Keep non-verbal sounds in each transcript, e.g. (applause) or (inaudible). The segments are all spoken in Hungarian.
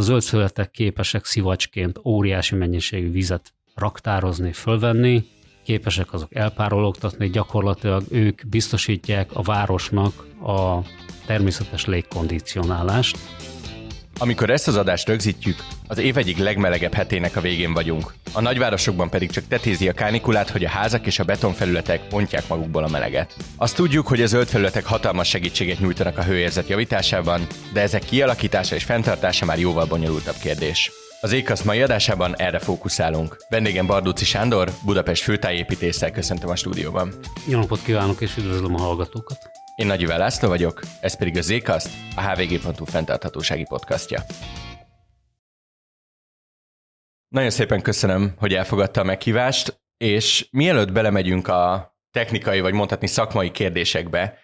A zöldfelületek képesek szivacsként óriási mennyiségű vizet raktározni, fölvenni, képesek azok elpárologtatni, gyakorlatilag ők biztosítják a városnak a természetes légkondicionálást. Amikor ezt az adást rögzítjük, az év egyik legmelegebb hetének a végén vagyunk. A nagyvárosokban pedig csak tetézi a kánikulát, hogy a házak és a betonfelületek pontják magukból a meleget. Azt tudjuk, hogy a zöld hatalmas segítséget nyújtanak a hőérzet javításában, de ezek kialakítása és fenntartása már jóval bonyolultabb kérdés. Az Ékasz mai adásában erre fókuszálunk. Vendégem Bardóci Sándor, Budapest főtájépítéssel köszöntöm a stúdióban. Jó napot kívánok és üdvözlöm a hallgatókat. Én Nagy László vagyok, ez pedig az Ékaszt, a hvg.hu fenntarthatósági podcastja. Nagyon szépen köszönöm, hogy elfogadta a meghívást, és mielőtt belemegyünk a technikai, vagy mondhatni szakmai kérdésekbe,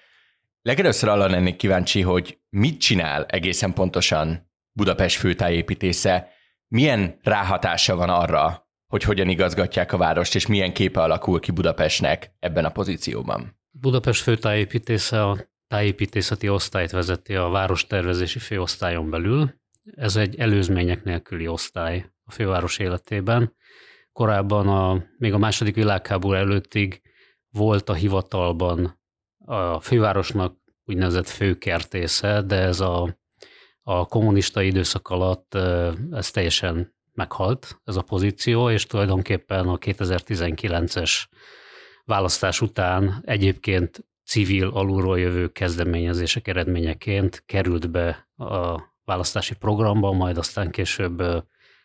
legelőször arra lennék kíváncsi, hogy mit csinál egészen pontosan Budapest főtájépítésze, milyen ráhatása van arra, hogy hogyan igazgatják a várost, és milyen képe alakul ki Budapestnek ebben a pozícióban? Budapest főtájépítésze a tájépítészeti osztályt vezeti a várostervezési főosztályon belül. Ez egy előzmények nélküli osztály a főváros életében. Korábban a, még a második világháború előttig volt a hivatalban a fővárosnak úgynevezett főkertésze, de ez a a kommunista időszak alatt ez teljesen meghalt, ez a pozíció, és tulajdonképpen a 2019-es választás után egyébként civil alulról jövő kezdeményezések eredményeként került be a választási programba, majd aztán később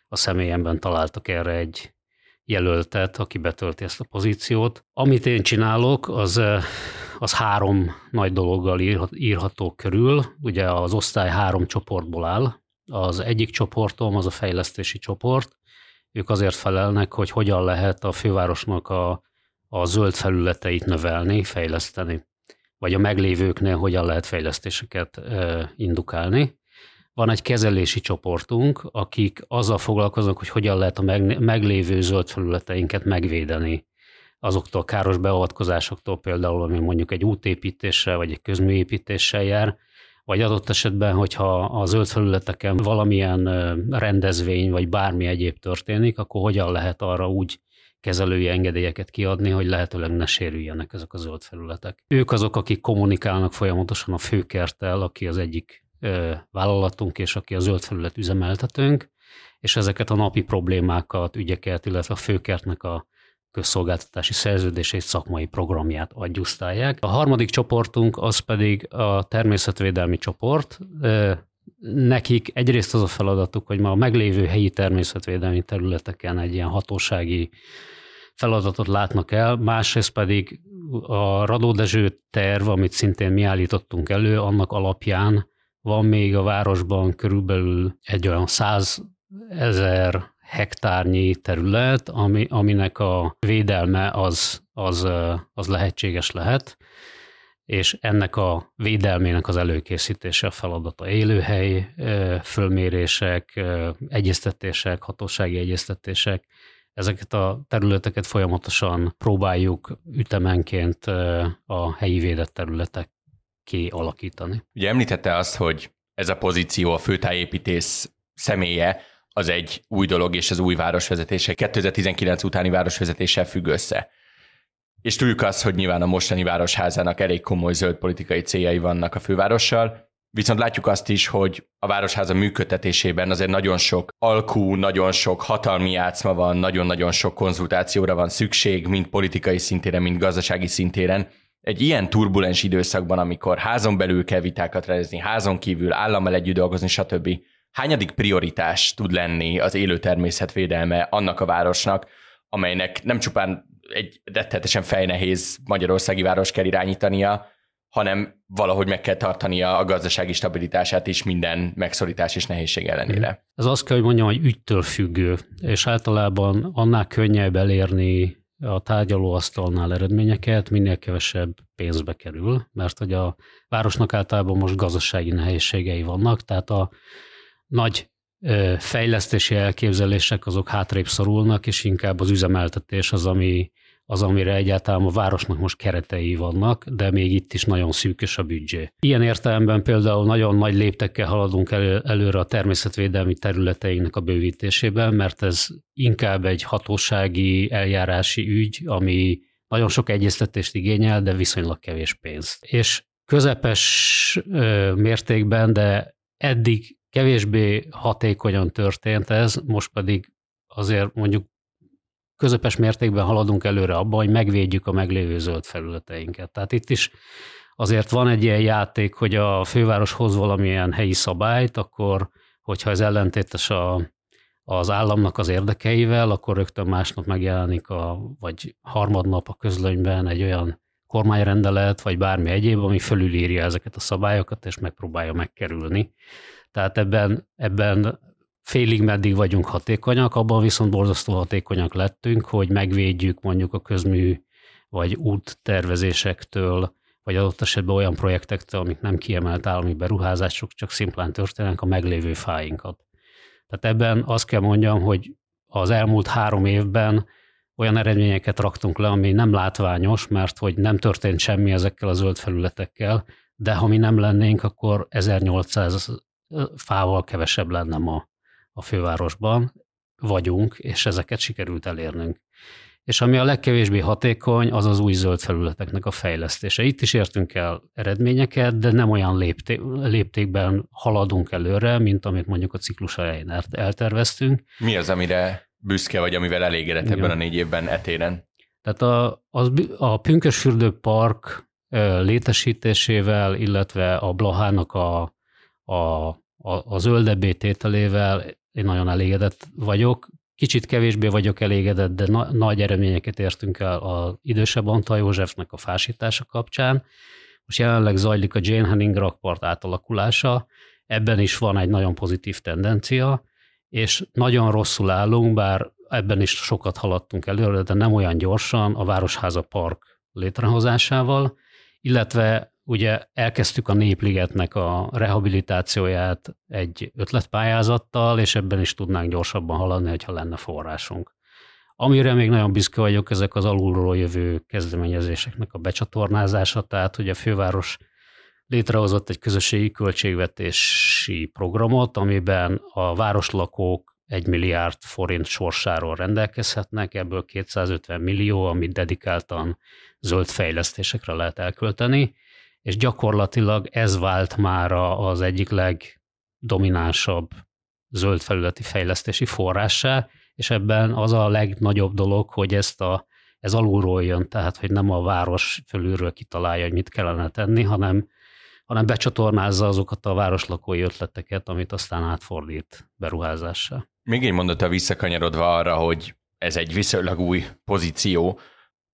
a személyemben találtak erre egy jelöltet, aki betölti ezt a pozíciót. Amit én csinálok, az az három nagy dologgal írható körül. Ugye az osztály három csoportból áll. Az egyik csoportom az a fejlesztési csoport. Ők azért felelnek, hogy hogyan lehet a fővárosnak a, a zöld felületeit növelni, fejleszteni. Vagy a meglévőknél hogyan lehet fejlesztéseket indukálni. Van egy kezelési csoportunk, akik azzal foglalkoznak, hogy hogyan lehet a meglévő zöld felületeinket megvédeni azoktól a káros beavatkozásoktól például, ami mondjuk egy útépítéssel vagy egy közműépítéssel jár, vagy adott esetben, hogyha a zöld felületeken valamilyen rendezvény vagy bármi egyéb történik, akkor hogyan lehet arra úgy kezelői engedélyeket kiadni, hogy lehetőleg ne sérüljenek ezek a zöld felületek. Ők azok, akik kommunikálnak folyamatosan a főkerttel, aki az egyik vállalatunk, és aki a zöld felület üzemeltetőnk, és ezeket a napi problémákat, ügyeket, illetve a főkertnek a közszolgáltatási szerződés és szakmai programját adjusztálják. A harmadik csoportunk az pedig a természetvédelmi csoport. Nekik egyrészt az a feladatuk, hogy ma a meglévő helyi természetvédelmi területeken egy ilyen hatósági feladatot látnak el, másrészt pedig a Radó Dezső terv, amit szintén mi állítottunk elő, annak alapján van még a városban körülbelül egy olyan 100 ezer hektárnyi terület, ami, aminek a védelme az, az, az lehetséges lehet, és ennek a védelmének az előkészítése a feladata élőhely, fölmérések, egyeztetések, hatósági egyeztetések, ezeket a területeket folyamatosan próbáljuk ütemenként a helyi védett területek kialakítani. Ugye említette azt, hogy ez a pozíció a főtájépítész személye, az egy új dolog, és az új városvezetése 2019 utáni városvezetéssel függ össze. És tudjuk azt, hogy nyilván a mostani városházának elég komoly zöld politikai céljai vannak a fővárossal, viszont látjuk azt is, hogy a városháza működtetésében azért nagyon sok alkú, nagyon sok hatalmi játszma van, nagyon-nagyon sok konzultációra van szükség, mind politikai szintéren, mind gazdasági szintéren. Egy ilyen turbulens időszakban, amikor házon belül kell vitákat rendezni, házon kívül állammal együtt dolgozni, stb hányadik prioritás tud lenni az élő természetvédelme annak a városnak, amelynek nem csupán egy rettenetesen fejnehéz magyarországi város kell irányítania, hanem valahogy meg kell tartania a gazdasági stabilitását is minden megszorítás és nehézség ellenére. Mhm. Ez azt kell, hogy mondjam, hogy ügytől függő, és általában annál könnyebb elérni a tárgyalóasztalnál eredményeket, minél kevesebb pénzbe kerül, mert hogy a városnak általában most gazdasági nehézségei vannak, tehát a nagy fejlesztési elképzelések azok hátrébb szorulnak, és inkább az üzemeltetés az, ami, az, amire egyáltalán a városnak most keretei vannak, de még itt is nagyon szűkös a büdzsé. Ilyen értelemben például nagyon nagy léptekkel haladunk elő, előre a természetvédelmi területeinknek a bővítésében, mert ez inkább egy hatósági eljárási ügy, ami nagyon sok egyeztetést igényel, de viszonylag kevés pénzt. És közepes mértékben, de eddig kevésbé hatékonyan történt ez, most pedig azért mondjuk közepes mértékben haladunk előre abban, hogy megvédjük a meglévő zöld felületeinket. Tehát itt is azért van egy ilyen játék, hogy a főváros hoz valamilyen helyi szabályt, akkor hogyha ez ellentétes a, az államnak az érdekeivel, akkor rögtön másnap megjelenik, a, vagy harmadnap a közlönyben egy olyan kormányrendelet, vagy bármi egyéb, ami fölülírja ezeket a szabályokat, és megpróbálja megkerülni. Tehát ebben, ebben félig meddig vagyunk hatékonyak, abban viszont borzasztó hatékonyak lettünk, hogy megvédjük mondjuk a közmű vagy úttervezésektől, vagy adott esetben olyan projektektől, amik nem kiemelt állami beruházások, csak szimplán történnek a meglévő fáinkat. Tehát ebben azt kell mondjam, hogy az elmúlt három évben olyan eredményeket raktunk le, ami nem látványos, mert hogy nem történt semmi ezekkel a zöld felületekkel, de ha mi nem lennénk, akkor 1800 fával kevesebb lenne ma a fővárosban vagyunk, és ezeket sikerült elérnünk. És ami a legkevésbé hatékony, az az új zöld felületeknek a fejlesztése. Itt is értünk el eredményeket, de nem olyan lépté- léptékben haladunk előre, mint amit mondjuk a ciklus elején elterveztünk. Mi az, amire büszke vagy, amivel elégedett ebben a négy évben etéren? Tehát a, az, a Pünkösfürdő Park létesítésével, illetve a Blahának a, a, a, a zöldebbé tételével én nagyon elégedett vagyok. Kicsit kevésbé vagyok elégedett, de na- nagy eredményeket értünk el az idősebb Antal Józsefnek a fásítása kapcsán. Most jelenleg zajlik a Jane Henning rakpart átalakulása, ebben is van egy nagyon pozitív tendencia, és nagyon rosszul állunk, bár ebben is sokat haladtunk előre, de nem olyan gyorsan a Városháza Park létrehozásával, illetve ugye elkezdtük a Népligetnek a rehabilitációját egy ötletpályázattal, és ebben is tudnánk gyorsabban haladni, hogyha lenne forrásunk. Amire még nagyon büszke vagyok, ezek az alulról jövő kezdeményezéseknek a becsatornázása, tehát hogy a főváros létrehozott egy közösségi költségvetési programot, amiben a városlakók egy milliárd forint sorsáról rendelkezhetnek, ebből 250 millió, amit dedikáltan zöld fejlesztésekre lehet elkölteni, és gyakorlatilag ez vált már az egyik legdominánsabb zöld felületi fejlesztési forrássá, és ebben az a legnagyobb dolog, hogy ezt a, ez alulról jön, tehát hogy nem a város fölülről kitalálja, hogy mit kellene tenni, hanem, hanem becsatornázza azokat a városlakói ötleteket, amit aztán átfordít beruházással. Még egy mondata visszakanyarodva arra, hogy ez egy viszonylag új pozíció,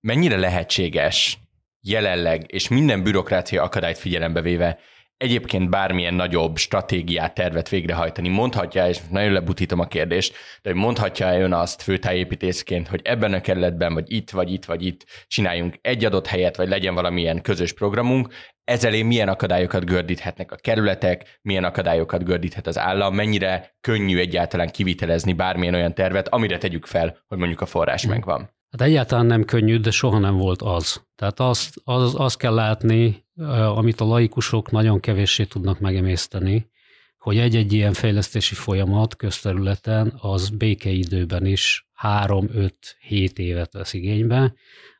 mennyire lehetséges jelenleg, és minden bürokrácia akadályt figyelembe véve egyébként bármilyen nagyobb stratégiát, tervet végrehajtani, mondhatja, és nagyon lebutítom a kérdést, de hogy mondhatja ön azt főtájépítészként, hogy ebben a kerületben, vagy itt, vagy itt, vagy itt csináljunk egy adott helyet, vagy legyen valamilyen közös programunk, ezelé milyen akadályokat gördíthetnek a kerületek, milyen akadályokat gördíthet az állam, mennyire könnyű egyáltalán kivitelezni bármilyen olyan tervet, amire tegyük fel, hogy mondjuk a forrás megvan. Hát egyáltalán nem könnyű, de soha nem volt az. Tehát azt, az, azt kell látni, amit a laikusok nagyon kevéssé tudnak megemészteni, hogy egy-egy ilyen fejlesztési folyamat közterületen az békeidőben is 3-5-7 évet vesz igénybe.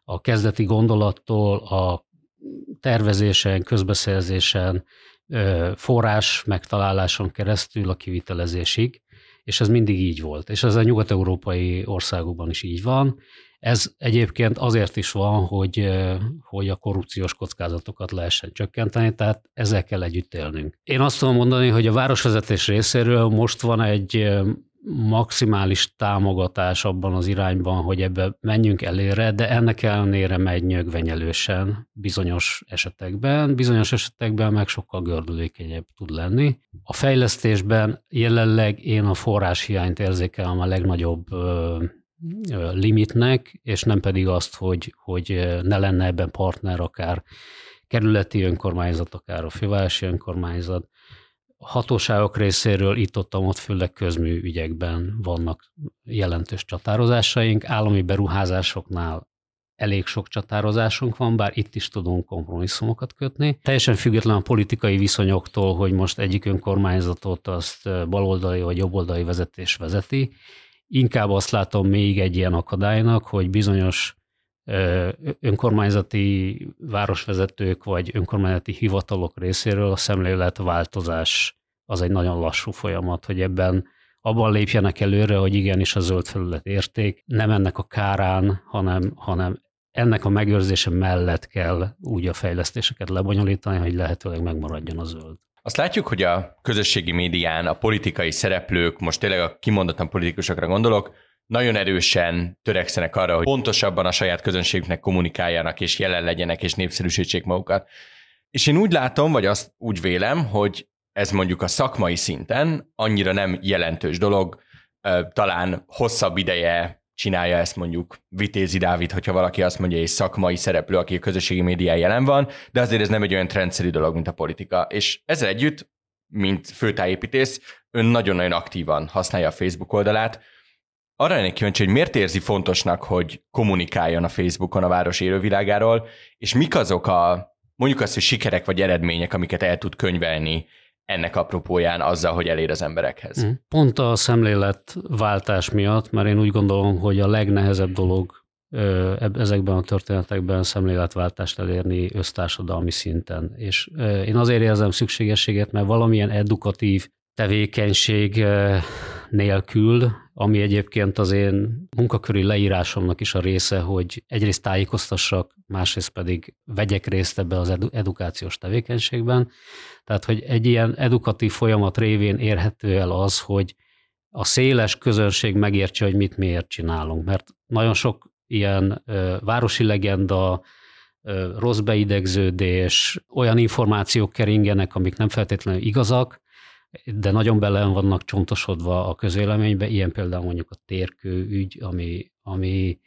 A kezdeti gondolattól a tervezésen, közbeszerzésen, forrás megtaláláson keresztül a kivitelezésig, és ez mindig így volt. És ez a nyugat-európai országokban is így van, ez egyébként azért is van, hogy, hogy a korrupciós kockázatokat lehessen csökkenteni, tehát ezzel kell együtt élnünk. Én azt tudom mondani, hogy a városvezetés részéről most van egy maximális támogatás abban az irányban, hogy ebbe menjünk elére, de ennek ellenére megy nyögvenyelősen bizonyos esetekben, bizonyos esetekben meg sokkal gördülékenyebb tud lenni. A fejlesztésben jelenleg én a forráshiányt érzékelem a legnagyobb limitnek, és nem pedig azt, hogy, hogy ne lenne ebben partner akár kerületi önkormányzat, akár a fővárosi önkormányzat. Hatóságok részéről itt-ott, ott főleg közmű ügyekben vannak jelentős csatározásaink, állami beruházásoknál elég sok csatározásunk van, bár itt is tudunk kompromisszumokat kötni. Teljesen független a politikai viszonyoktól, hogy most egyik önkormányzatot azt baloldali vagy jobboldali vezetés vezeti. Inkább azt látom még egy ilyen akadálynak, hogy bizonyos önkormányzati városvezetők vagy önkormányzati hivatalok részéről a szemléletváltozás az egy nagyon lassú folyamat, hogy ebben abban lépjenek előre, hogy igenis a zöld felület érték, nem ennek a kárán, hanem, hanem ennek a megőrzése mellett kell úgy a fejlesztéseket lebonyolítani, hogy lehetőleg megmaradjon a zöld. Azt látjuk, hogy a közösségi médián a politikai szereplők, most tényleg a kimondottan politikusokra gondolok, nagyon erősen törekszenek arra, hogy pontosabban a saját közönségüknek kommunikáljanak, és jelen legyenek, és népszerűsítsék magukat. És én úgy látom, vagy azt úgy vélem, hogy ez mondjuk a szakmai szinten annyira nem jelentős dolog, talán hosszabb ideje csinálja ezt mondjuk Vitézi Dávid, hogyha valaki azt mondja, hogy szakmai szereplő, aki a közösségi médián jelen van, de azért ez nem egy olyan trendszerű dolog, mint a politika. És ezzel együtt, mint főtájépítész, ön nagyon-nagyon aktívan használja a Facebook oldalát. Arra lennék kíváncsi, hogy miért érzi fontosnak, hogy kommunikáljon a Facebookon a város élővilágáról, és mik azok a mondjuk azt, hogy sikerek vagy eredmények, amiket el tud könyvelni ennek apropóján azzal, hogy elér az emberekhez. Mm. Pont a szemléletváltás miatt, mert én úgy gondolom, hogy a legnehezebb dolog ezekben a történetekben szemléletváltást elérni össztársadalmi szinten. És én azért érzem szükségességet, mert valamilyen edukatív tevékenység nélkül, ami egyébként az én munkaköri leírásomnak is a része, hogy egyrészt tájékoztassak, másrészt pedig vegyek részt ebbe az edu- edukációs tevékenységben. Tehát, hogy egy ilyen edukatív folyamat révén érhető el az, hogy a széles közönség megértse, hogy mit miért csinálunk. Mert nagyon sok ilyen ö, városi legenda, ö, rossz beidegződés, olyan információk keringenek, amik nem feltétlenül igazak, de nagyon bele vannak csontosodva a közéleménybe, ilyen például mondjuk a térkő ügy, ami, ami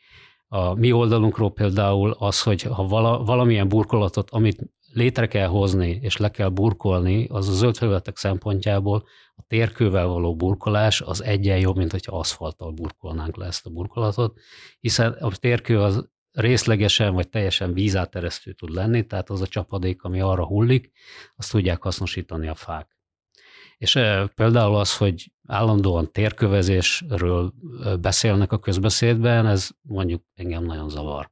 a mi oldalunkról például az, hogy ha vala, valamilyen burkolatot, amit létre kell hozni és le kell burkolni, az a zöld felületek szempontjából a térkővel való burkolás az egyen jobb, mint hogyha aszfalttal burkolnánk le ezt a burkolatot, hiszen a térkő az részlegesen vagy teljesen vízáteresztő tud lenni, tehát az a csapadék, ami arra hullik, azt tudják hasznosítani a fák. És például az, hogy állandóan térkövezésről beszélnek a közbeszédben, ez mondjuk engem nagyon zavar.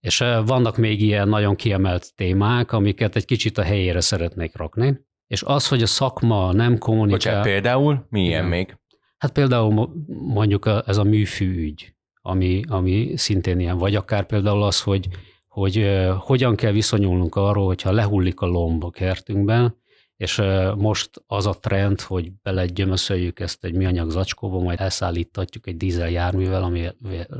És vannak még ilyen nagyon kiemelt témák, amiket egy kicsit a helyére szeretnék rakni. És az, hogy a szakma nem kommunikál... Bocsánat, például? Mi ilyen még? Hát például mondjuk ez a műfűügy, ami, ami szintén ilyen, vagy akár például az, hogy, hogy hogyan kell viszonyulnunk arról, hogyha lehullik a lomb a kertünkben, és most az a trend, hogy belegyömöszöljük ezt egy műanyag zacskóba, majd elszállítatjuk egy dízel járművel, ami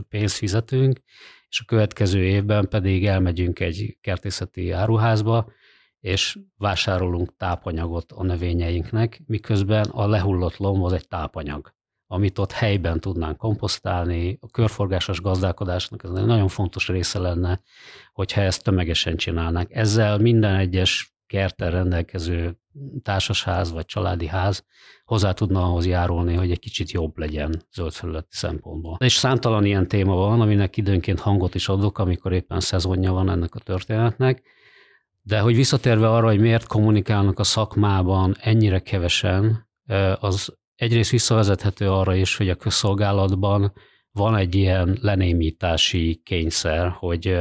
pénzt fizetünk, és a következő évben pedig elmegyünk egy kertészeti áruházba, és vásárolunk tápanyagot a növényeinknek, miközben a lehullott lomb az egy tápanyag, amit ott helyben tudnánk komposztálni. A körforgásos gazdálkodásnak ez egy nagyon fontos része lenne, hogyha ezt tömegesen csinálnánk. Ezzel minden egyes kerttel rendelkező társasház vagy családi ház hozzá tudna ahhoz járulni, hogy egy kicsit jobb legyen zöld felületi szempontból. És számtalan ilyen téma van, aminek időnként hangot is adok, amikor éppen szezonja van ennek a történetnek, de hogy visszatérve arra, hogy miért kommunikálnak a szakmában ennyire kevesen, az egyrészt visszavezethető arra is, hogy a közszolgálatban van egy ilyen lenémítási kényszer, hogy,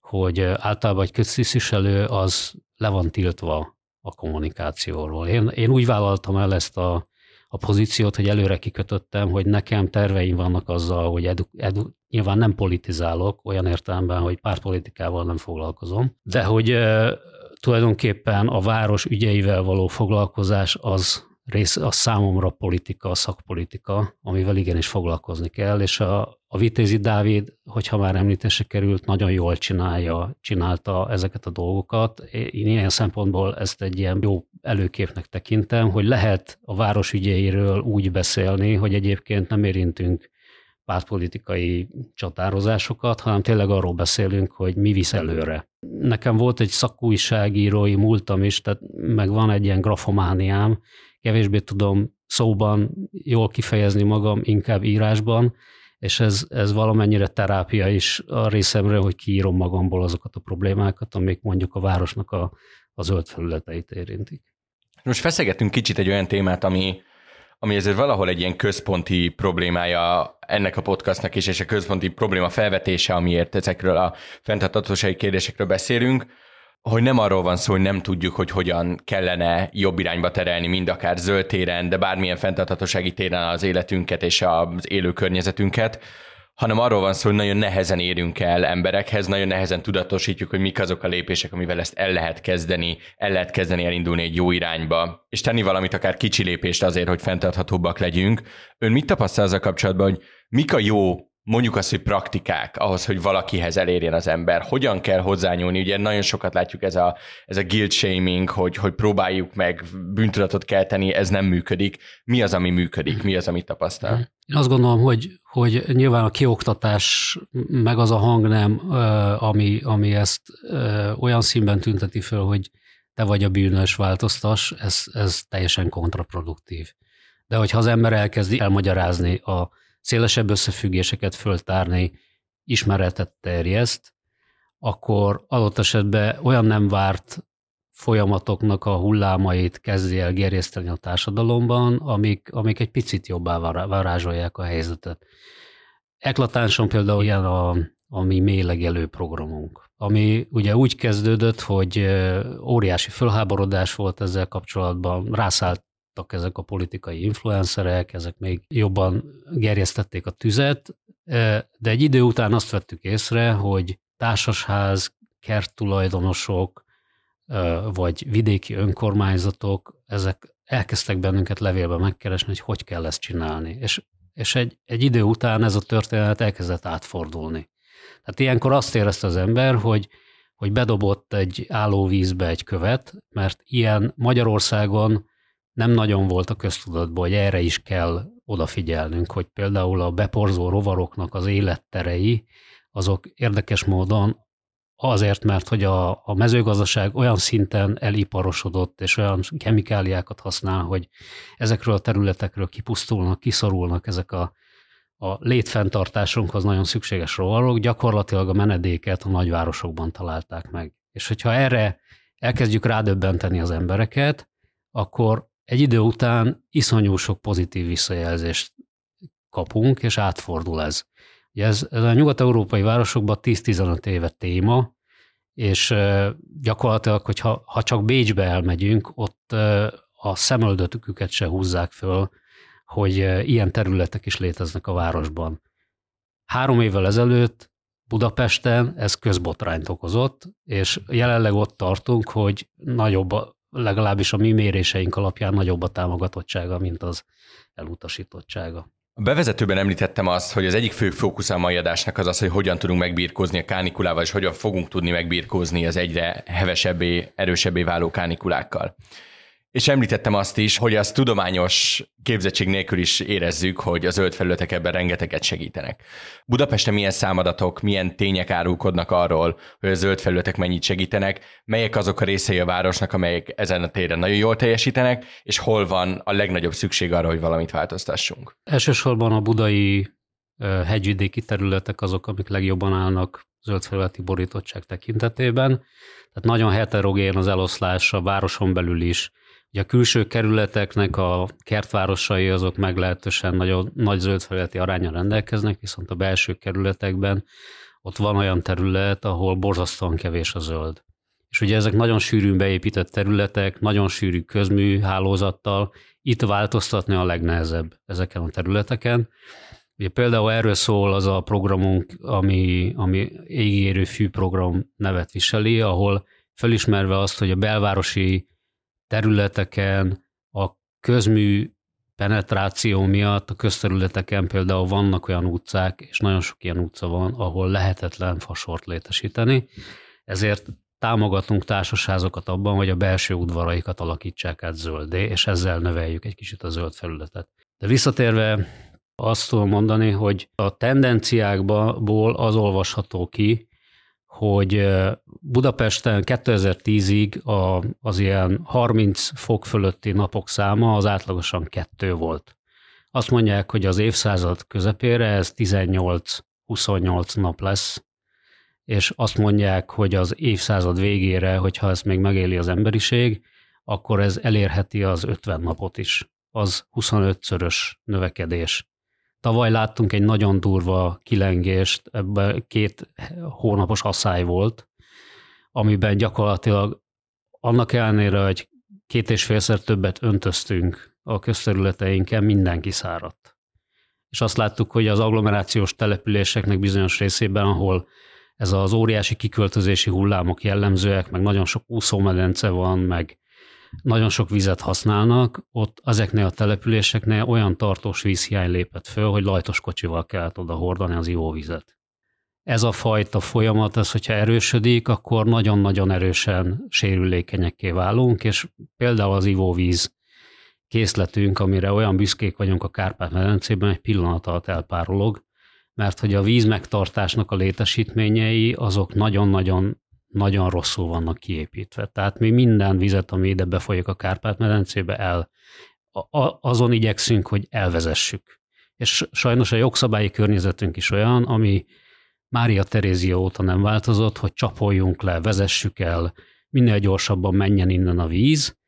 hogy általában egy köztisztviselő az le van tiltva a kommunikációról. Én, én úgy vállaltam el ezt a, a pozíciót, hogy előre kikötöttem, hogy nekem terveim vannak azzal, hogy edu, edu, nyilván nem politizálok, olyan értelemben, hogy pártpolitikával nem foglalkozom, de hogy e, tulajdonképpen a város ügyeivel való foglalkozás az rész, a számomra politika, a szakpolitika, amivel igenis foglalkozni kell, és a, a Vitézi Dávid, hogyha már említése került, nagyon jól csinálja, csinálta ezeket a dolgokat. Én ilyen szempontból ezt egy ilyen jó előképnek tekintem, hogy lehet a város ügyeiről úgy beszélni, hogy egyébként nem érintünk pártpolitikai csatározásokat, hanem tényleg arról beszélünk, hogy mi visz előre. Nekem volt egy szakújságírói múltam is, tehát meg van egy ilyen grafomániám, kevésbé tudom szóban jól kifejezni magam, inkább írásban, és ez, ez valamennyire terápia is a részemről, hogy kiírom magamból azokat a problémákat, amik mondjuk a városnak a, a zöld felületeit érintik. Most feszegetünk kicsit egy olyan témát, ami, ami ezért valahol egy ilyen központi problémája ennek a podcastnak is, és a központi probléma felvetése, amiért ezekről a fenntartatósági kérdésekről beszélünk, hogy nem arról van szó, hogy nem tudjuk, hogy hogyan kellene jobb irányba terelni, mind akár zöld téren, de bármilyen fenntarthatósági téren az életünket és az élő környezetünket, hanem arról van szó, hogy nagyon nehezen érünk el emberekhez, nagyon nehezen tudatosítjuk, hogy mik azok a lépések, amivel ezt el lehet kezdeni, el lehet kezdeni elindulni egy jó irányba, és tenni valamit, akár kicsi lépést azért, hogy fenntarthatóbbak legyünk. Ön mit tapasztal a kapcsolatban, hogy mik a jó mondjuk azt, hogy praktikák ahhoz, hogy valakihez elérjen az ember. Hogyan kell hozzányúlni? Ugye nagyon sokat látjuk ez a, ez a guilt shaming, hogy, hogy próbáljuk meg bűntudatot kelteni, ez nem működik. Mi az, ami működik? Mi az, amit tapasztal? Én azt gondolom, hogy, hogy nyilván a kioktatás, meg az a hang nem, ami, ami ezt olyan színben tünteti föl, hogy te vagy a bűnös, változtas, ez, ez teljesen kontraproduktív. De hogyha az ember elkezdi elmagyarázni a szélesebb összefüggéseket föltárni, ismeretet terjeszt, akkor adott esetben olyan nem várt folyamatoknak a hullámait kezdi el gerjeszteni a társadalomban, amik, amik egy picit jobbá varázsolják a helyzetet. Eklatánsan például ilyen a, a mi mélegelő programunk, ami ugye úgy kezdődött, hogy óriási fölháborodás volt ezzel kapcsolatban, rászállt ezek a politikai influencerek, ezek még jobban gerjesztették a tüzet, de egy idő után azt vettük észre, hogy társasház, kerttulajdonosok, vagy vidéki önkormányzatok, ezek elkezdtek bennünket levélbe megkeresni, hogy hogy kell ezt csinálni. És, és egy, egy idő után ez a történet elkezdett átfordulni. Tehát ilyenkor azt érezte az ember, hogy, hogy bedobott egy állóvízbe egy követ, mert ilyen Magyarországon nem nagyon volt a köztudatban, hogy erre is kell odafigyelnünk, hogy például a beporzó rovaroknak az életterei, azok érdekes módon azért, mert hogy a, a mezőgazdaság olyan szinten eliparosodott, és olyan kemikáliákat használ, hogy ezekről a területekről kipusztulnak, kiszorulnak ezek a, a létfenntartásunkhoz nagyon szükséges rovarok, gyakorlatilag a menedéket a nagyvárosokban találták meg. És hogyha erre elkezdjük rádöbbenteni az embereket, akkor egy idő után iszonyú sok pozitív visszajelzést kapunk, és átfordul ez. Ugye ez, ez a nyugat-európai városokban 10-15 éve téma, és gyakorlatilag, hogyha ha csak Bécsbe elmegyünk, ott a szemöldötüküket se húzzák föl, hogy ilyen területek is léteznek a városban. Három évvel ezelőtt Budapesten ez közbotrányt okozott, és jelenleg ott tartunk, hogy nagyobb legalábbis a mi méréseink alapján nagyobb a támogatottsága, mint az elutasítottsága. A bevezetőben említettem azt, hogy az egyik fő fókusz a mai adásnak az az, hogy hogyan tudunk megbírkozni a kánikulával, és hogyan fogunk tudni megbírkozni az egyre hevesebbé, erősebbé váló kánikulákkal. És említettem azt is, hogy az tudományos képzettség nélkül is érezzük, hogy a zöld felületek ebben rengeteget segítenek. Budapesten milyen számadatok, milyen tények árulkodnak arról, hogy a zöld felületek mennyit segítenek, melyek azok a részei a városnak, amelyek ezen a téren nagyon jól teljesítenek, és hol van a legnagyobb szükség arra, hogy valamit változtassunk. Elsősorban a budai hegyvidéki területek azok, amik legjobban állnak zöld felületi borítottság tekintetében. Tehát nagyon heterogén az eloszlás a városon belül is, Ugye a külső kerületeknek a kertvárosai azok meglehetősen nagyon nagy zöldfelületi aránya rendelkeznek, viszont a belső kerületekben ott van olyan terület, ahol borzasztóan kevés a zöld. És ugye ezek nagyon sűrűn beépített területek, nagyon sűrű közmű hálózattal, itt változtatni a legnehezebb ezeken a területeken. Ugye például erről szól az a programunk, ami, ami égérő fű program nevet viseli, ahol felismerve azt, hogy a belvárosi területeken a közmű penetráció miatt a közterületeken például vannak olyan utcák, és nagyon sok ilyen utca van, ahol lehetetlen fasort létesíteni, ezért támogatunk társasházokat abban, hogy a belső udvaraikat alakítsák át zöldé, és ezzel növeljük egy kicsit a zöld felületet. De visszatérve azt tudom mondani, hogy a tendenciákból az olvasható ki, hogy Budapesten 2010-ig a, az ilyen 30 fok fölötti napok száma az átlagosan kettő volt. Azt mondják, hogy az évszázad közepére ez 18-28 nap lesz, és azt mondják, hogy az évszázad végére, hogyha ezt még megéli az emberiség, akkor ez elérheti az 50 napot is. Az 25-szörös növekedés. Tavaly láttunk egy nagyon durva kilengést, ebben két hónapos asszály volt, amiben gyakorlatilag annak ellenére, hogy két és félszer többet öntöztünk a közterületeinken, mindenki száradt. És azt láttuk, hogy az agglomerációs településeknek bizonyos részében, ahol ez az óriási kiköltözési hullámok jellemzőek, meg nagyon sok úszómedence van, meg nagyon sok vizet használnak, ott ezeknél a településeknél olyan tartós vízhiány lépett föl, hogy lajtos kocsival kellett oda hordani az ivóvizet. Ez a fajta folyamat, ez, hogyha erősödik, akkor nagyon-nagyon erősen sérülékenyekké válunk, és például az ivóvíz készletünk, amire olyan büszkék vagyunk a Kárpát-medencében, egy pillanat alatt elpárolog, mert hogy a víz megtartásnak a létesítményei azok nagyon-nagyon nagyon rosszul vannak kiépítve. Tehát mi minden vizet, ami ide befolyik a Kárpát-medencébe, el, a, azon igyekszünk, hogy elvezessük. És sajnos a jogszabályi környezetünk is olyan, ami Mária Terézia óta nem változott, hogy csapoljunk le, vezessük el, minél gyorsabban menjen innen a víz,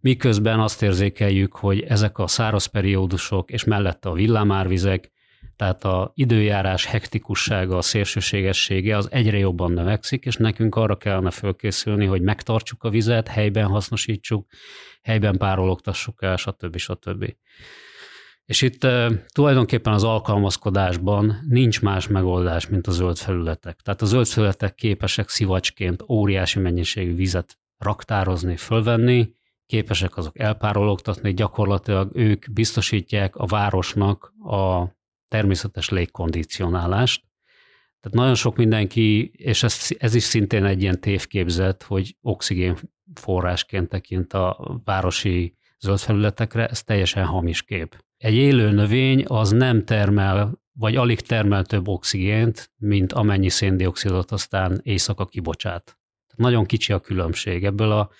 miközben azt érzékeljük, hogy ezek a száraz periódusok és mellette a villámárvizek tehát a időjárás hektikussága, a szélsőségessége az egyre jobban növekszik, és nekünk arra kellene fölkészülni, hogy megtartsuk a vizet, helyben hasznosítsuk, helyben párologtassuk el, stb. stb. És itt tulajdonképpen az alkalmazkodásban nincs más megoldás, mint a zöld felületek. Tehát a zöld felületek képesek szivacsként óriási mennyiségű vizet raktározni, fölvenni, képesek azok elpárologtatni, gyakorlatilag ők biztosítják a városnak a természetes légkondicionálást. Tehát nagyon sok mindenki, és ez, ez is szintén egy ilyen tévképzet, hogy oxigén forrásként tekint a városi zöld felületekre, ez teljesen hamis kép. Egy élő növény az nem termel, vagy alig termel több oxigént, mint amennyi széndiokszidot aztán éjszaka kibocsát. Tehát nagyon kicsi a különbség. Ebből a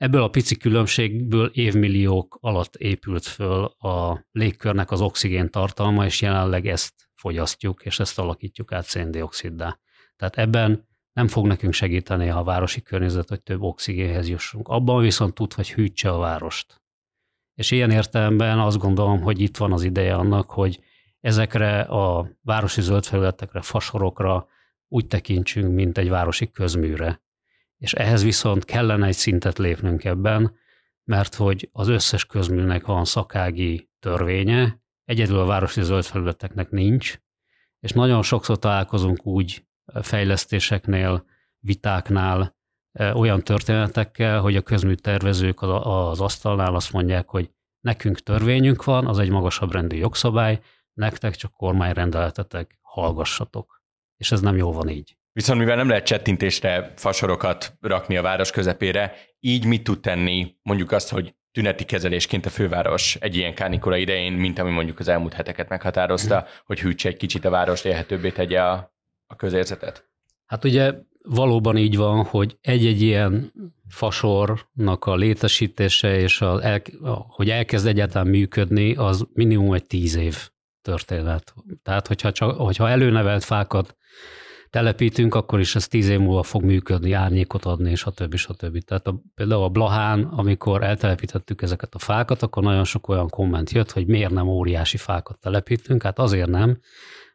Ebből a pici különbségből évmilliók alatt épült föl a légkörnek az oxigén tartalma, és jelenleg ezt fogyasztjuk, és ezt alakítjuk át széndioksziddá. Tehát ebben nem fog nekünk segíteni a városi környezet, hogy több oxigénhez jussunk. Abban viszont tud, hogy hűtse a várost. És ilyen értelemben azt gondolom, hogy itt van az ideje annak, hogy ezekre a városi zöldfelületekre, fasorokra úgy tekintsünk, mint egy városi közműre és ehhez viszont kellene egy szintet lépnünk ebben, mert hogy az összes közműnek van szakági törvénye, egyedül a városi zöld felületeknek nincs, és nagyon sokszor találkozunk úgy fejlesztéseknél, vitáknál, olyan történetekkel, hogy a közműtervezők az asztalnál azt mondják, hogy nekünk törvényünk van, az egy magasabb rendű jogszabály, nektek csak kormányrendeletetek, hallgassatok. És ez nem jó van így. Viszont mivel nem lehet csettintésre fasorokat rakni a város közepére, így mit tud tenni mondjuk azt, hogy tüneti kezelésként a főváros egy ilyen kánikula idején, mint ami mondjuk az elmúlt heteket meghatározta, hogy hűtse egy kicsit a város, élhetőbbé tegye a, a közérzetet? Hát ugye valóban így van, hogy egy-egy ilyen fasornak a létesítése és a, el, hogy elkezd egyáltalán működni, az minimum egy tíz év történet. Tehát, hogyha, csak, hogyha előnevelt fákat telepítünk, akkor is ez tíz év múlva fog működni, árnyékot adni, és a többi. Tehát a, például a Blahán, amikor eltelepítettük ezeket a fákat, akkor nagyon sok olyan komment jött, hogy miért nem óriási fákat telepítünk. Hát azért nem,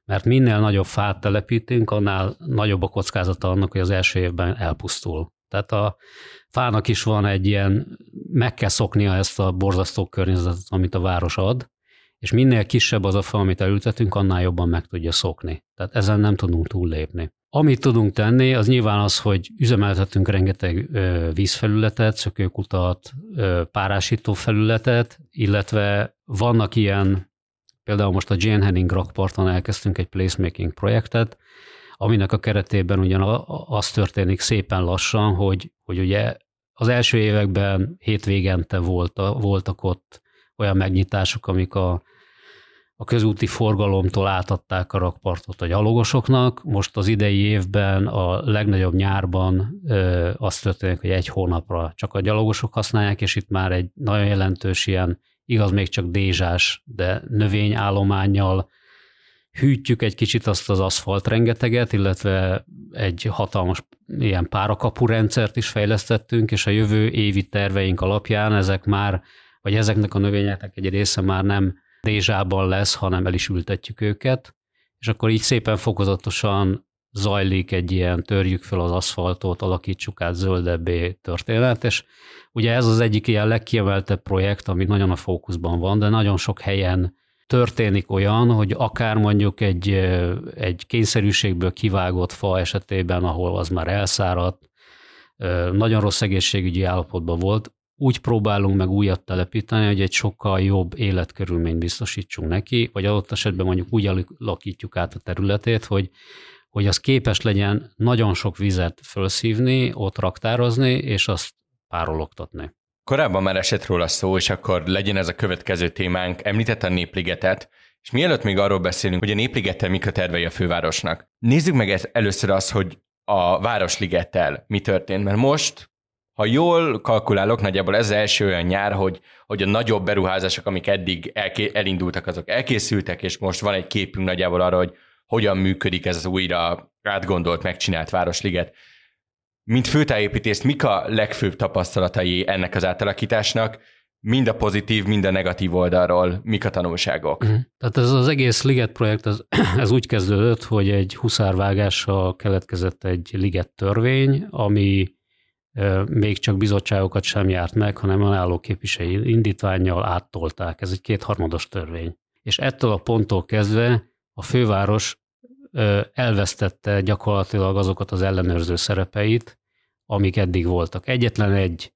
mert minél nagyobb fát telepítünk, annál nagyobb a kockázata annak, hogy az első évben elpusztul. Tehát a fának is van egy ilyen, meg kell szoknia ezt a borzasztó környezetet, amit a város ad, és minél kisebb az a fa, amit elültetünk, annál jobban meg tudja szokni. Tehát ezen nem tudunk túllépni. Amit tudunk tenni, az nyilván az, hogy üzemeltetünk rengeteg vízfelületet, szökőkutat, párásító felületet, illetve vannak ilyen, például most a Jane Henning rakparton elkezdtünk egy placemaking projektet, aminek a keretében ugyan az történik szépen lassan, hogy, hogy ugye az első években hétvégente volt, voltak ott olyan megnyitások, amik a a közúti forgalomtól átadták a rakpartot a gyalogosoknak. Most az idei évben, a legnagyobb nyárban ö, az történik, hogy egy hónapra csak a gyalogosok használják, és itt már egy nagyon jelentős ilyen igaz még csak dézsás, de növényállományjal, hűtjük egy kicsit azt az aszfalt rengeteget, illetve egy hatalmas ilyen párakapu rendszert is fejlesztettünk, és a jövő évi terveink alapján ezek már, vagy ezeknek a növényeknek egy része már nem dézsában lesz, hanem el is ültetjük őket, és akkor így szépen fokozatosan zajlik egy ilyen törjük fel az aszfaltot, alakítsuk át zöldebbé történet, és ugye ez az egyik ilyen legkiemeltebb projekt, ami nagyon a fókuszban van, de nagyon sok helyen történik olyan, hogy akár mondjuk egy, egy kényszerűségből kivágott fa esetében, ahol az már elszáradt, nagyon rossz egészségügyi állapotban volt, úgy próbálunk meg újat telepíteni, hogy egy sokkal jobb életkörülményt biztosítsunk neki, vagy adott esetben mondjuk úgy alakítjuk át a területét, hogy, hogy az képes legyen nagyon sok vizet felszívni, ott raktározni, és azt párologtatni. Korábban már esett róla szó, és akkor legyen ez a következő témánk. Említett a Népligetet, és mielőtt még arról beszélünk, hogy a Népligettel mik a tervei a fővárosnak. Nézzük meg először azt, hogy a Városligettel mi történt, mert most ha jól kalkulálok, nagyjából ez az első olyan nyár, hogy, hogy a nagyobb beruházások, amik eddig elké- elindultak, azok elkészültek, és most van egy képünk nagyjából arra, hogy hogyan működik ez az újra átgondolt, megcsinált Városliget. Mint főtájépítész, mik a legfőbb tapasztalatai ennek az átalakításnak, mind a pozitív, mind a negatív oldalról, mik a tanulságok? Uh-huh. Tehát ez az egész Liget projekt, ez, (clears throat) ez úgy kezdődött, hogy egy huszárvágással keletkezett egy Liget törvény, ami még csak bizottságokat sem járt meg, hanem önálló képviselői indítványjal áttolták. Ez egy kétharmados törvény. És ettől a ponttól kezdve a főváros elvesztette gyakorlatilag azokat az ellenőrző szerepeit, amik eddig voltak. Egyetlen egy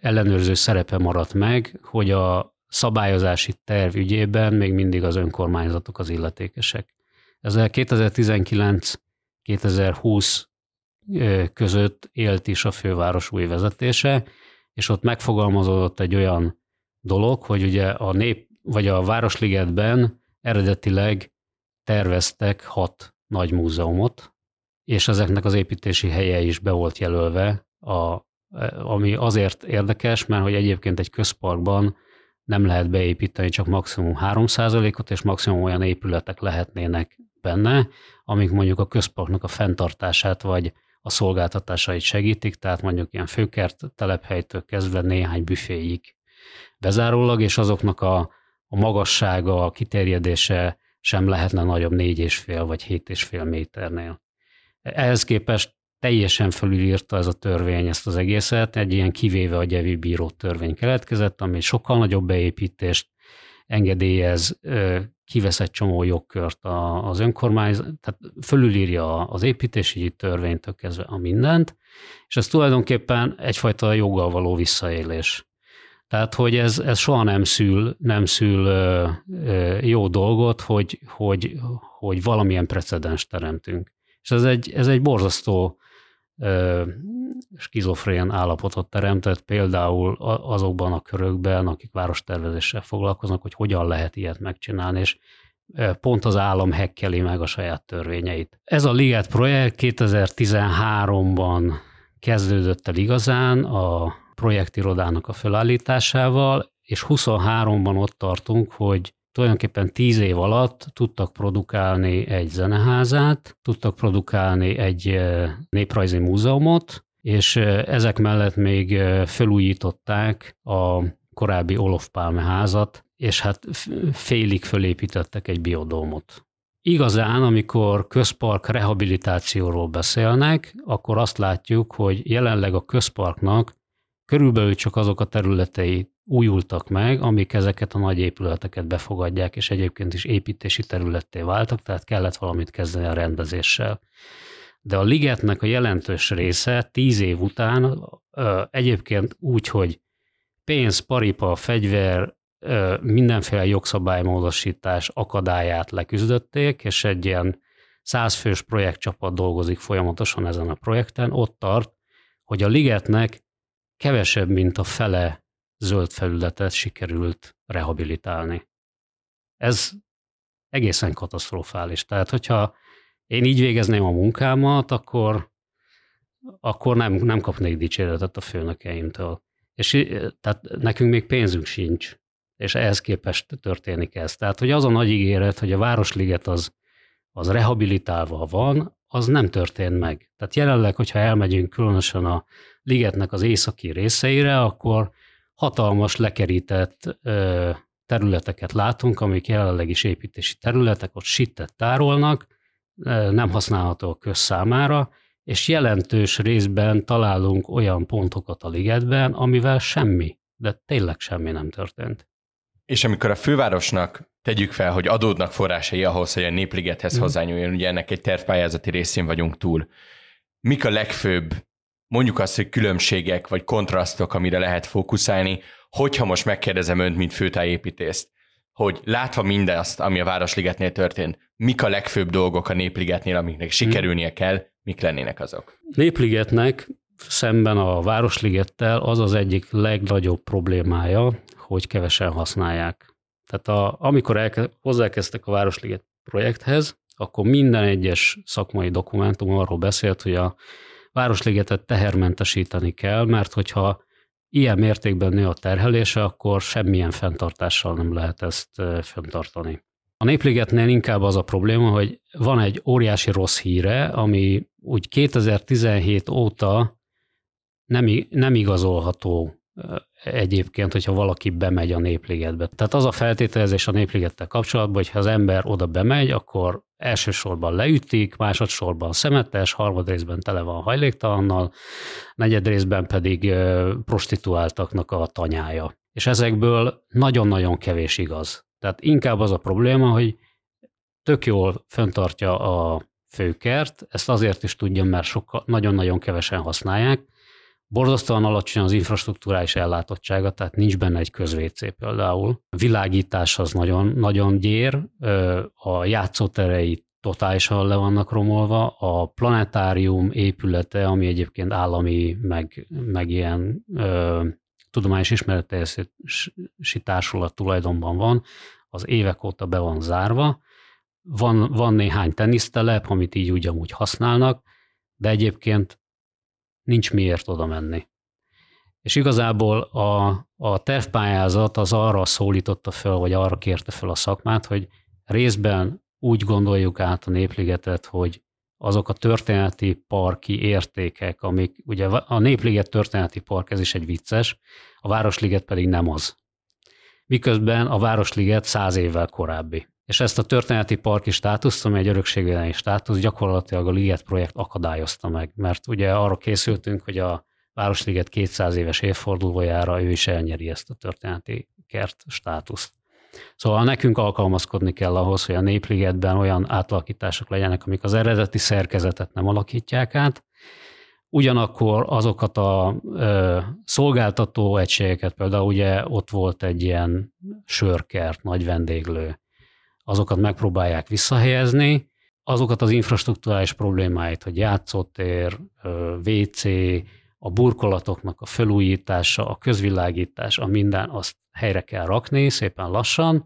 ellenőrző szerepe maradt meg, hogy a szabályozási terv ügyében még mindig az önkormányzatok az illetékesek. Ezzel 2019-2020 között élt is a főváros új vezetése, és ott megfogalmazódott egy olyan dolog, hogy ugye a nép, vagy a Városligetben eredetileg terveztek hat nagy múzeumot, és ezeknek az építési helye is be volt jelölve, a, ami azért érdekes, mert hogy egyébként egy közparkban nem lehet beépíteni csak maximum 3%-ot, és maximum olyan épületek lehetnének benne, amik mondjuk a közparknak a fenntartását vagy a szolgáltatásait segítik, tehát mondjuk ilyen főkert telephelytől kezdve néhány büféig bezárólag, és azoknak a, a magassága, a kiterjedése sem lehetne nagyobb négy és fél vagy hét és fél méternél. Ehhez képest teljesen fölülírta ez a törvény ezt az egészet, egy ilyen kivéve a gyevi bíró törvény keletkezett, ami sokkal nagyobb beépítést engedélyez, kivesz egy csomó jogkört az önkormányzat, tehát fölülírja az építési törvénytől kezdve a mindent, és ez tulajdonképpen egyfajta joggal való visszaélés. Tehát, hogy ez, ez soha nem szül, nem szül ö, ö, jó dolgot, hogy, hogy, hogy valamilyen precedens teremtünk. És ez egy, ez egy borzasztó skizofrén állapotot teremtett például azokban a körökben, akik várostervezéssel foglalkoznak, hogy hogyan lehet ilyet megcsinálni, és pont az állam hekkeli meg a saját törvényeit. Ez a Liget projekt 2013-ban kezdődött el igazán a projektirodának a felállításával, és 23-ban ott tartunk, hogy tulajdonképpen tíz év alatt tudtak produkálni egy zeneházát, tudtak produkálni egy néprajzi múzeumot, és ezek mellett még felújították a korábbi Olof Palme házat, és hát félig fölépítettek egy biodómot. Igazán, amikor közpark rehabilitációról beszélnek, akkor azt látjuk, hogy jelenleg a közparknak körülbelül csak azok a területei újultak meg, amik ezeket a nagy épületeket befogadják, és egyébként is építési területté váltak, tehát kellett valamit kezdeni a rendezéssel. De a ligetnek a jelentős része tíz év után egyébként úgy, hogy pénz, paripa, fegyver, mindenféle jogszabálymódosítás akadályát leküzdötték, és egy ilyen százfős projektcsapat dolgozik folyamatosan ezen a projekten, ott tart, hogy a ligetnek kevesebb, mint a fele zöld felületet sikerült rehabilitálni. Ez egészen katasztrofális. Tehát, hogyha én így végezném a munkámat, akkor, akkor nem, nem kapnék dicséretet a főnökeimtől. És tehát nekünk még pénzünk sincs, és ehhez képest történik ez. Tehát, hogy az a nagy ígéret, hogy a Városliget az, az rehabilitálva van, az nem történt meg. Tehát jelenleg, hogyha elmegyünk különösen a ligetnek az északi részeire, akkor hatalmas lekerített ö, területeket látunk, amik jelenleg is építési területek, ott sittet tárolnak, nem használhatók közszámára, és jelentős részben találunk olyan pontokat a ligetben, amivel semmi, de tényleg semmi nem történt. És amikor a fővárosnak tegyük fel, hogy adódnak forrásai ahhoz, hogy a népligethez mm. hozzányúljon, ugye ennek egy tervpályázati részén vagyunk túl. Mik a legfőbb, mondjuk azt, hogy különbségek vagy kontrasztok, amire lehet fókuszálni, hogyha most megkérdezem önt, mint főtájépítészt, hogy látva mindazt, ami a Városligetnél történt, mik a legfőbb dolgok a Népligetnél, amiknek sikerülnie kell, mik lennének azok? Népligetnek szemben a Városligettel az az egyik legnagyobb problémája, hogy kevesen használják. Tehát a, amikor elke, hozzákezdtek a Városliget projekthez, akkor minden egyes szakmai dokumentum arról beszélt, hogy a Városligetet tehermentesíteni kell, mert hogyha ilyen mértékben nő a terhelése, akkor semmilyen fenntartással nem lehet ezt fenntartani. A Népligetnél inkább az a probléma, hogy van egy óriási rossz híre, ami úgy 2017 óta nem, nem igazolható egyébként, hogyha valaki bemegy a népligetbe. Tehát az a feltételezés a népligettel kapcsolatban, hogy ha az ember oda bemegy, akkor elsősorban leütik, másodszorban szemetes, harmad részben tele van hajléktalannal, negyed részben pedig prostituáltaknak a tanyája. És ezekből nagyon-nagyon kevés igaz. Tehát inkább az a probléma, hogy tök jól föntartja a főkert, ezt azért is tudja, mert sokkal, nagyon-nagyon kevesen használják, Borzasztóan alacsony az infrastruktúrális ellátottsága, tehát nincs benne egy közvécé például. A világítás az nagyon, nagyon gyér, a játszóterei totálisan le vannak romolva, a planetárium épülete, ami egyébként állami, meg, meg ilyen ö, tudományos ismereteljesítési társulat tulajdonban van, az évek óta be van zárva. Van, van néhány tenisztelep, amit így ugyanúgy használnak, de egyébként nincs miért oda menni. És igazából a, a tervpályázat az arra szólította fel, vagy arra kérte fel a szakmát, hogy részben úgy gondoljuk át a népligetet, hogy azok a történeti parki értékek, amik, ugye a Népliget történeti park, ez is egy vicces, a Városliget pedig nem az. Miközben a Városliget száz évvel korábbi. És ezt a történeti parki státuszt, ami egy örökségvédelmi státusz, gyakorlatilag a Liget projekt akadályozta meg, mert ugye arra készültünk, hogy a Városliget 200 éves évfordulójára ő is elnyeri ezt a történeti kert státuszt. Szóval nekünk alkalmazkodni kell ahhoz, hogy a Népligetben olyan átalakítások legyenek, amik az eredeti szerkezetet nem alakítják át, ugyanakkor azokat a ö, szolgáltató egységeket, például ugye ott volt egy ilyen sörkert, nagy vendéglő, azokat megpróbálják visszahelyezni, azokat az infrastruktúrális problémáit, hogy játszótér, WC, a burkolatoknak a felújítása, a közvilágítás, a minden, azt helyre kell rakni szépen lassan,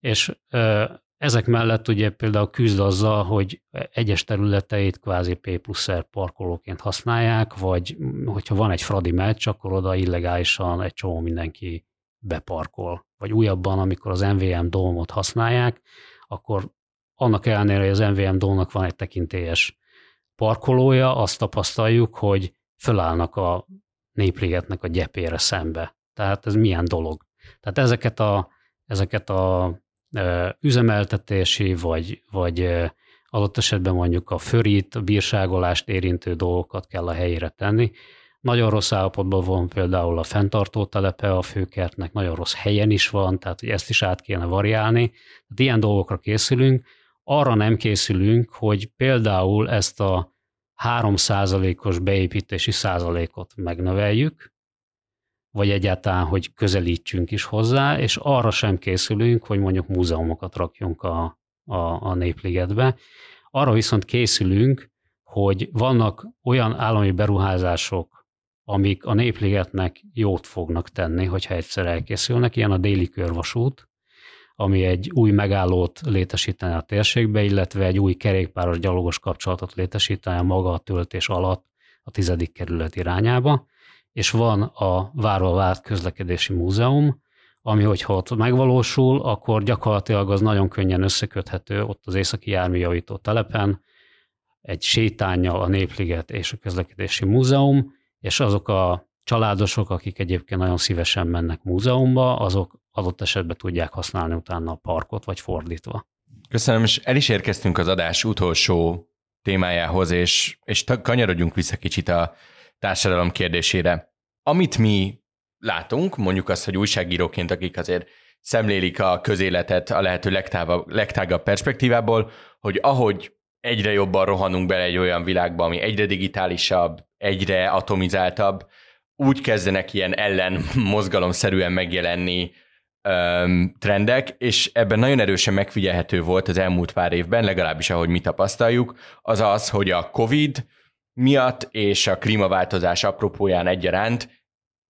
és ezek mellett ugye például küzd azzal, hogy egyes területeit kvázi P plusz parkolóként használják, vagy hogyha van egy fradi meccs, akkor oda illegálisan egy csomó mindenki beparkol. Vagy újabban, amikor az MVM dómot használják, akkor annak ellenére, hogy az MVM dómnak van egy tekintélyes parkolója, azt tapasztaljuk, hogy fölállnak a népligetnek a gyepére szembe. Tehát ez milyen dolog. Tehát ezeket a, ezeket a e, üzemeltetési, vagy, vagy e, adott esetben mondjuk a förít, a bírságolást érintő dolgokat kell a helyére tenni, nagyon rossz állapotban van például a fenntartó telepe a főkertnek, nagyon rossz helyen is van, tehát hogy ezt is át kéne variálni. Tehát ilyen dolgokra készülünk. Arra nem készülünk, hogy például ezt a 3%-os beépítési százalékot megnöveljük, vagy egyáltalán, hogy közelítsünk is hozzá, és arra sem készülünk, hogy mondjuk múzeumokat rakjunk a, a, a népligetbe. Arra viszont készülünk, hogy vannak olyan állami beruházások, amik a népligetnek jót fognak tenni, hogyha egyszer elkészülnek. Ilyen a déli körvasút, ami egy új megállót létesítene a térségbe, illetve egy új kerékpáros gyalogos kapcsolatot létesítene maga a töltés alatt a tizedik kerület irányába, és van a Várva Várt Közlekedési Múzeum, ami hogyha ott megvalósul, akkor gyakorlatilag az nagyon könnyen összeköthető ott az északi járműjavító telepen, egy sétánya a Népliget és a Közlekedési Múzeum, és azok a családosok, akik egyébként nagyon szívesen mennek múzeumba, azok adott esetben tudják használni utána a parkot, vagy fordítva. Köszönöm, és el is érkeztünk az adás utolsó témájához, és, és kanyarodjunk vissza kicsit a társadalom kérdésére. Amit mi látunk, mondjuk azt, hogy újságíróként, akik azért szemlélik a közéletet a lehető legtávabb, legtágabb perspektívából, hogy ahogy egyre jobban rohanunk bele egy olyan világba, ami egyre digitálisabb, egyre atomizáltabb, úgy kezdenek ilyen ellen (laughs) mozgalomszerűen megjelenni öm, trendek, és ebben nagyon erősen megfigyelhető volt az elmúlt pár évben, legalábbis ahogy mi tapasztaljuk, az az, hogy a COVID miatt és a klímaváltozás apropóján egyaránt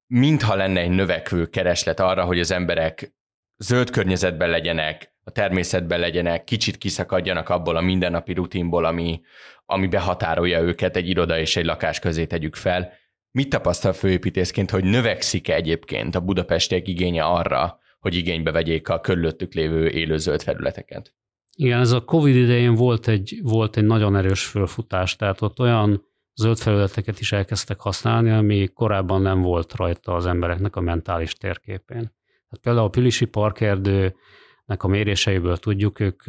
mintha lenne egy növekvő kereslet arra, hogy az emberek zöld környezetben legyenek, a természetben legyenek, kicsit kiszakadjanak abból a mindennapi rutinból, ami, ami behatárolja őket, egy iroda és egy lakás közé tegyük fel. Mit tapasztal főépítészként, hogy növekszik-e egyébként a budapestiek igénye arra, hogy igénybe vegyék a körülöttük lévő élő zöld felületeket? Igen, ez a Covid idején volt egy, volt egy nagyon erős fölfutás, tehát ott olyan zöld felületeket is elkezdtek használni, ami korábban nem volt rajta az embereknek a mentális térképén. Tehát például a Pilisi parkerdőnek a méréseiből tudjuk, ők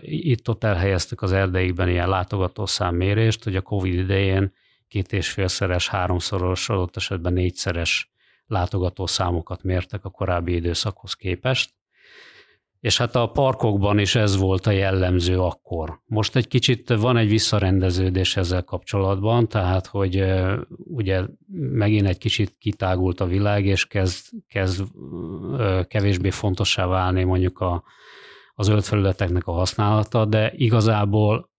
itt-ott elhelyeztek az erdeikben ilyen látogatószámmérést, hogy a Covid idején két és félszeres, háromszoros, adott esetben négyszeres látogatószámokat mértek a korábbi időszakhoz képest, és hát a parkokban is ez volt a jellemző akkor. Most egy kicsit van egy visszarendeződés ezzel kapcsolatban, tehát hogy ugye megint egy kicsit kitágult a világ, és kezd, kezd kevésbé fontossá válni mondjuk a, a zöld a használata, de igazából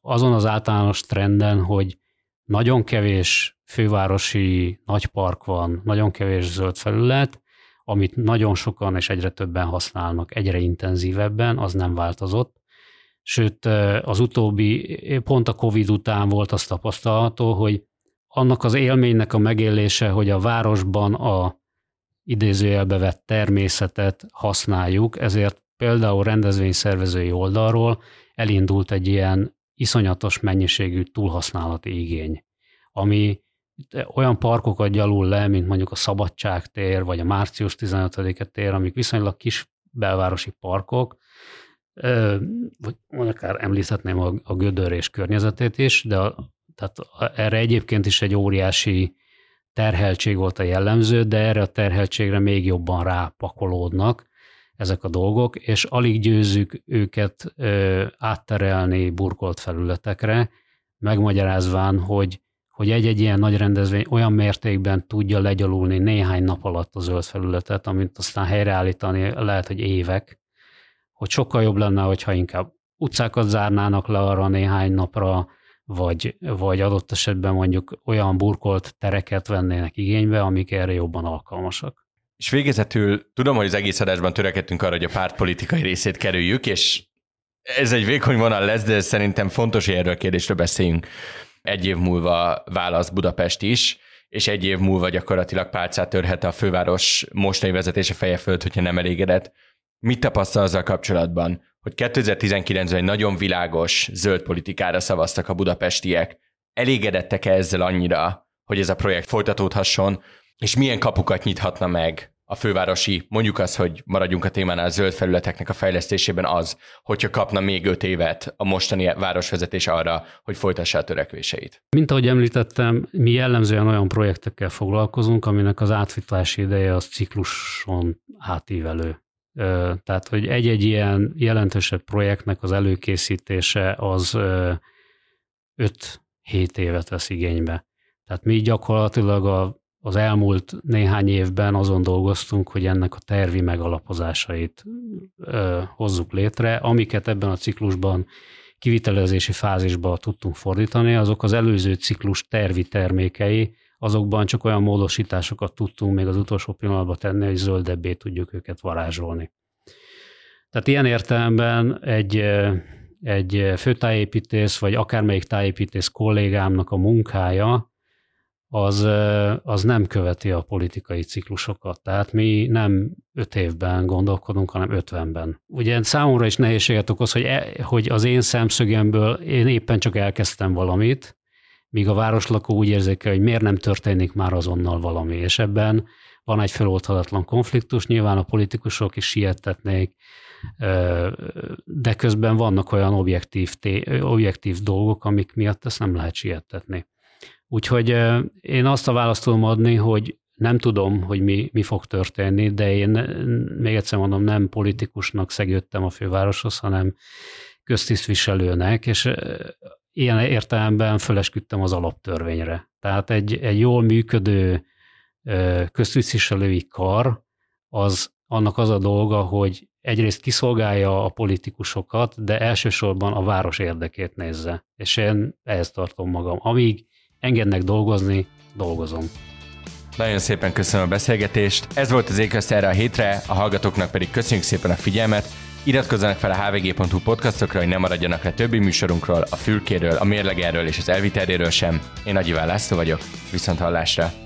azon az általános trenden, hogy nagyon kevés fővárosi nagypark van, nagyon kevés zöld felület, amit nagyon sokan és egyre többen használnak, egyre intenzívebben, az nem változott. Sőt, az utóbbi, pont a Covid után volt azt tapasztalható, hogy annak az élménynek a megélése, hogy a városban a idézőjelbe vett természetet használjuk, ezért például rendezvényszervezői oldalról elindult egy ilyen iszonyatos mennyiségű túlhasználati igény, ami olyan parkokat gyalul le, mint mondjuk a Szabadságtér, vagy a Március 15-e tér, amik viszonylag kis belvárosi parkok, vagy akár említhetném a, a Gödör és környezetét is, de tehát erre egyébként is egy óriási terheltség volt a jellemző, de erre a terheltségre még jobban rápakolódnak ezek a dolgok, és alig győzzük őket átterelni burkolt felületekre, megmagyarázván, hogy hogy egy-egy ilyen nagy rendezvény olyan mértékben tudja legyalulni néhány nap alatt a zöld felületet, amit aztán helyreállítani lehet, hogy évek, hogy sokkal jobb lenne, hogyha inkább utcákat zárnának le arra néhány napra, vagy, vagy adott esetben mondjuk olyan burkolt tereket vennének igénybe, amik erre jobban alkalmasak. És végezetül tudom, hogy az egész adásban törekedtünk arra, hogy a pártpolitikai részét kerüljük, és ez egy vékony vonal lesz, de szerintem fontos, hogy erről a kérdésről beszéljünk egy év múlva válasz Budapest is, és egy év múlva gyakorlatilag pálcát törhet a főváros mostani vezetése feje fölött, hogyha nem elégedett. Mit tapasztal azzal kapcsolatban, hogy 2019-ben egy nagyon világos zöld politikára szavaztak a budapestiek? Elégedettek-e ezzel annyira, hogy ez a projekt folytatódhasson, és milyen kapukat nyithatna meg a fővárosi, mondjuk az, hogy maradjunk a témánál, a zöld felületeknek a fejlesztésében az, hogyha kapna még öt évet a mostani városvezetés arra, hogy folytassa a törekvéseit. Mint ahogy említettem, mi jellemzően olyan projektekkel foglalkozunk, aminek az átvitási ideje az cikluson átívelő. Tehát, hogy egy-egy ilyen jelentősebb projektnek az előkészítése az 5-7 évet vesz igénybe. Tehát mi gyakorlatilag a az elmúlt néhány évben azon dolgoztunk, hogy ennek a tervi megalapozásait ö, hozzuk létre, amiket ebben a ciklusban kivitelezési fázisba tudtunk fordítani, azok az előző ciklus tervi termékei, azokban csak olyan módosításokat tudtunk még az utolsó pillanatban tenni, hogy zöldebbé tudjuk őket varázsolni. Tehát ilyen értelemben egy, egy főtájépítész, vagy akármelyik tájépítész kollégámnak a munkája, az, az nem követi a politikai ciklusokat. Tehát mi nem öt évben gondolkodunk, hanem ötvenben. Ugye számomra is nehézséget okoz, hogy, e, hogy az én szemszögemből én éppen csak elkezdtem valamit, míg a városlakó úgy érzékel, hogy miért nem történik már azonnal valami, és ebben van egy feloldhatatlan konfliktus, nyilván a politikusok is siettetnék, de közben vannak olyan objektív, objektív dolgok, amik miatt ezt nem lehet siettetni. Úgyhogy én azt a választ tudom adni, hogy nem tudom, hogy mi, mi fog történni, de én még egyszer mondom, nem politikusnak szegődtem a fővároshoz, hanem köztisztviselőnek, és ilyen értelemben fölesküdtem az alaptörvényre. Tehát egy, egy jól működő köztisztviselői kar, az annak az a dolga, hogy egyrészt kiszolgálja a politikusokat, de elsősorban a város érdekét nézze. És én ehhez tartom magam. Amíg engednek dolgozni, dolgozom. Nagyon szépen köszönöm a beszélgetést. Ez volt az Éközt erre a hétre, a hallgatóknak pedig köszönjük szépen a figyelmet. Iratkozzanak fel a hvg.hu podcastokra, hogy ne maradjanak le többi műsorunkról, a fülkéről, a mérlegerről és az elviteréről sem. Én Nagy Iván László vagyok, viszont hallásra!